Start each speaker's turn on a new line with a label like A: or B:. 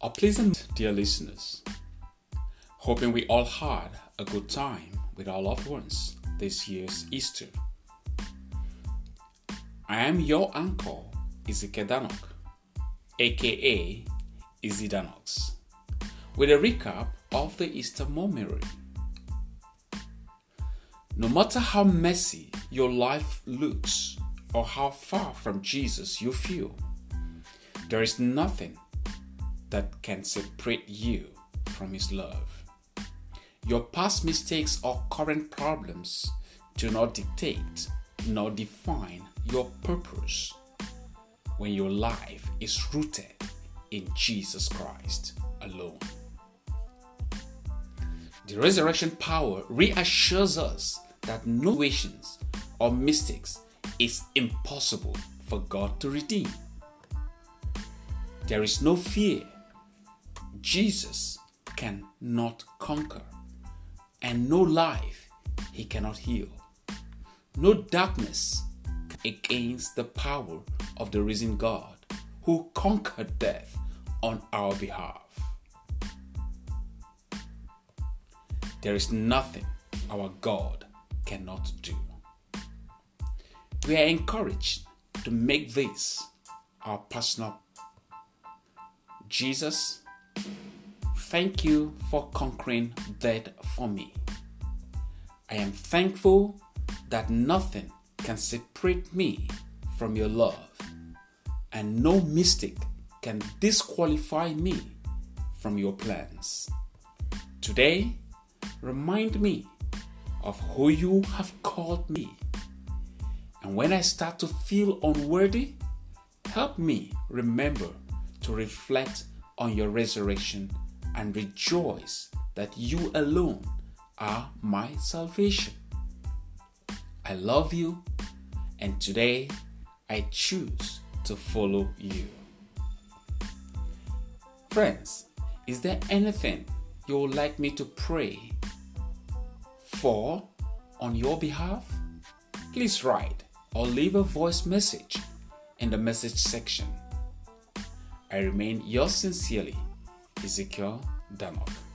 A: A pleasant, dear listeners. Hoping we all had a good time with our loved ones this year's Easter. I am your uncle, Ezekiel Danok, aka Izzy Danox, with a recap of the Easter memory. No matter how messy your life looks or how far from Jesus you feel, there is nothing that can separate you from His love. Your past mistakes or current problems do not dictate nor define your purpose when your life is rooted in Jesus Christ alone. The resurrection power reassures us that no situations or mistakes is impossible for God to redeem. There is no fear. Jesus cannot conquer, and no life he cannot heal. No darkness against the power of the risen God who conquered death on our behalf. There is nothing our God cannot do. We are encouraged to make this our personal. Jesus, thank you for conquering death for me. I am thankful that nothing can separate me from your love, and no mistake can disqualify me from your plans. Today, remind me of who you have called me. And when I start to feel unworthy, help me remember to reflect on your resurrection and rejoice that you alone are my salvation. I love you, and today I choose to follow you. Friends, is there anything you would like me to pray for on your behalf? Please write or leave a voice message in the message section. I remain yours sincerely, Ezekiel Damok.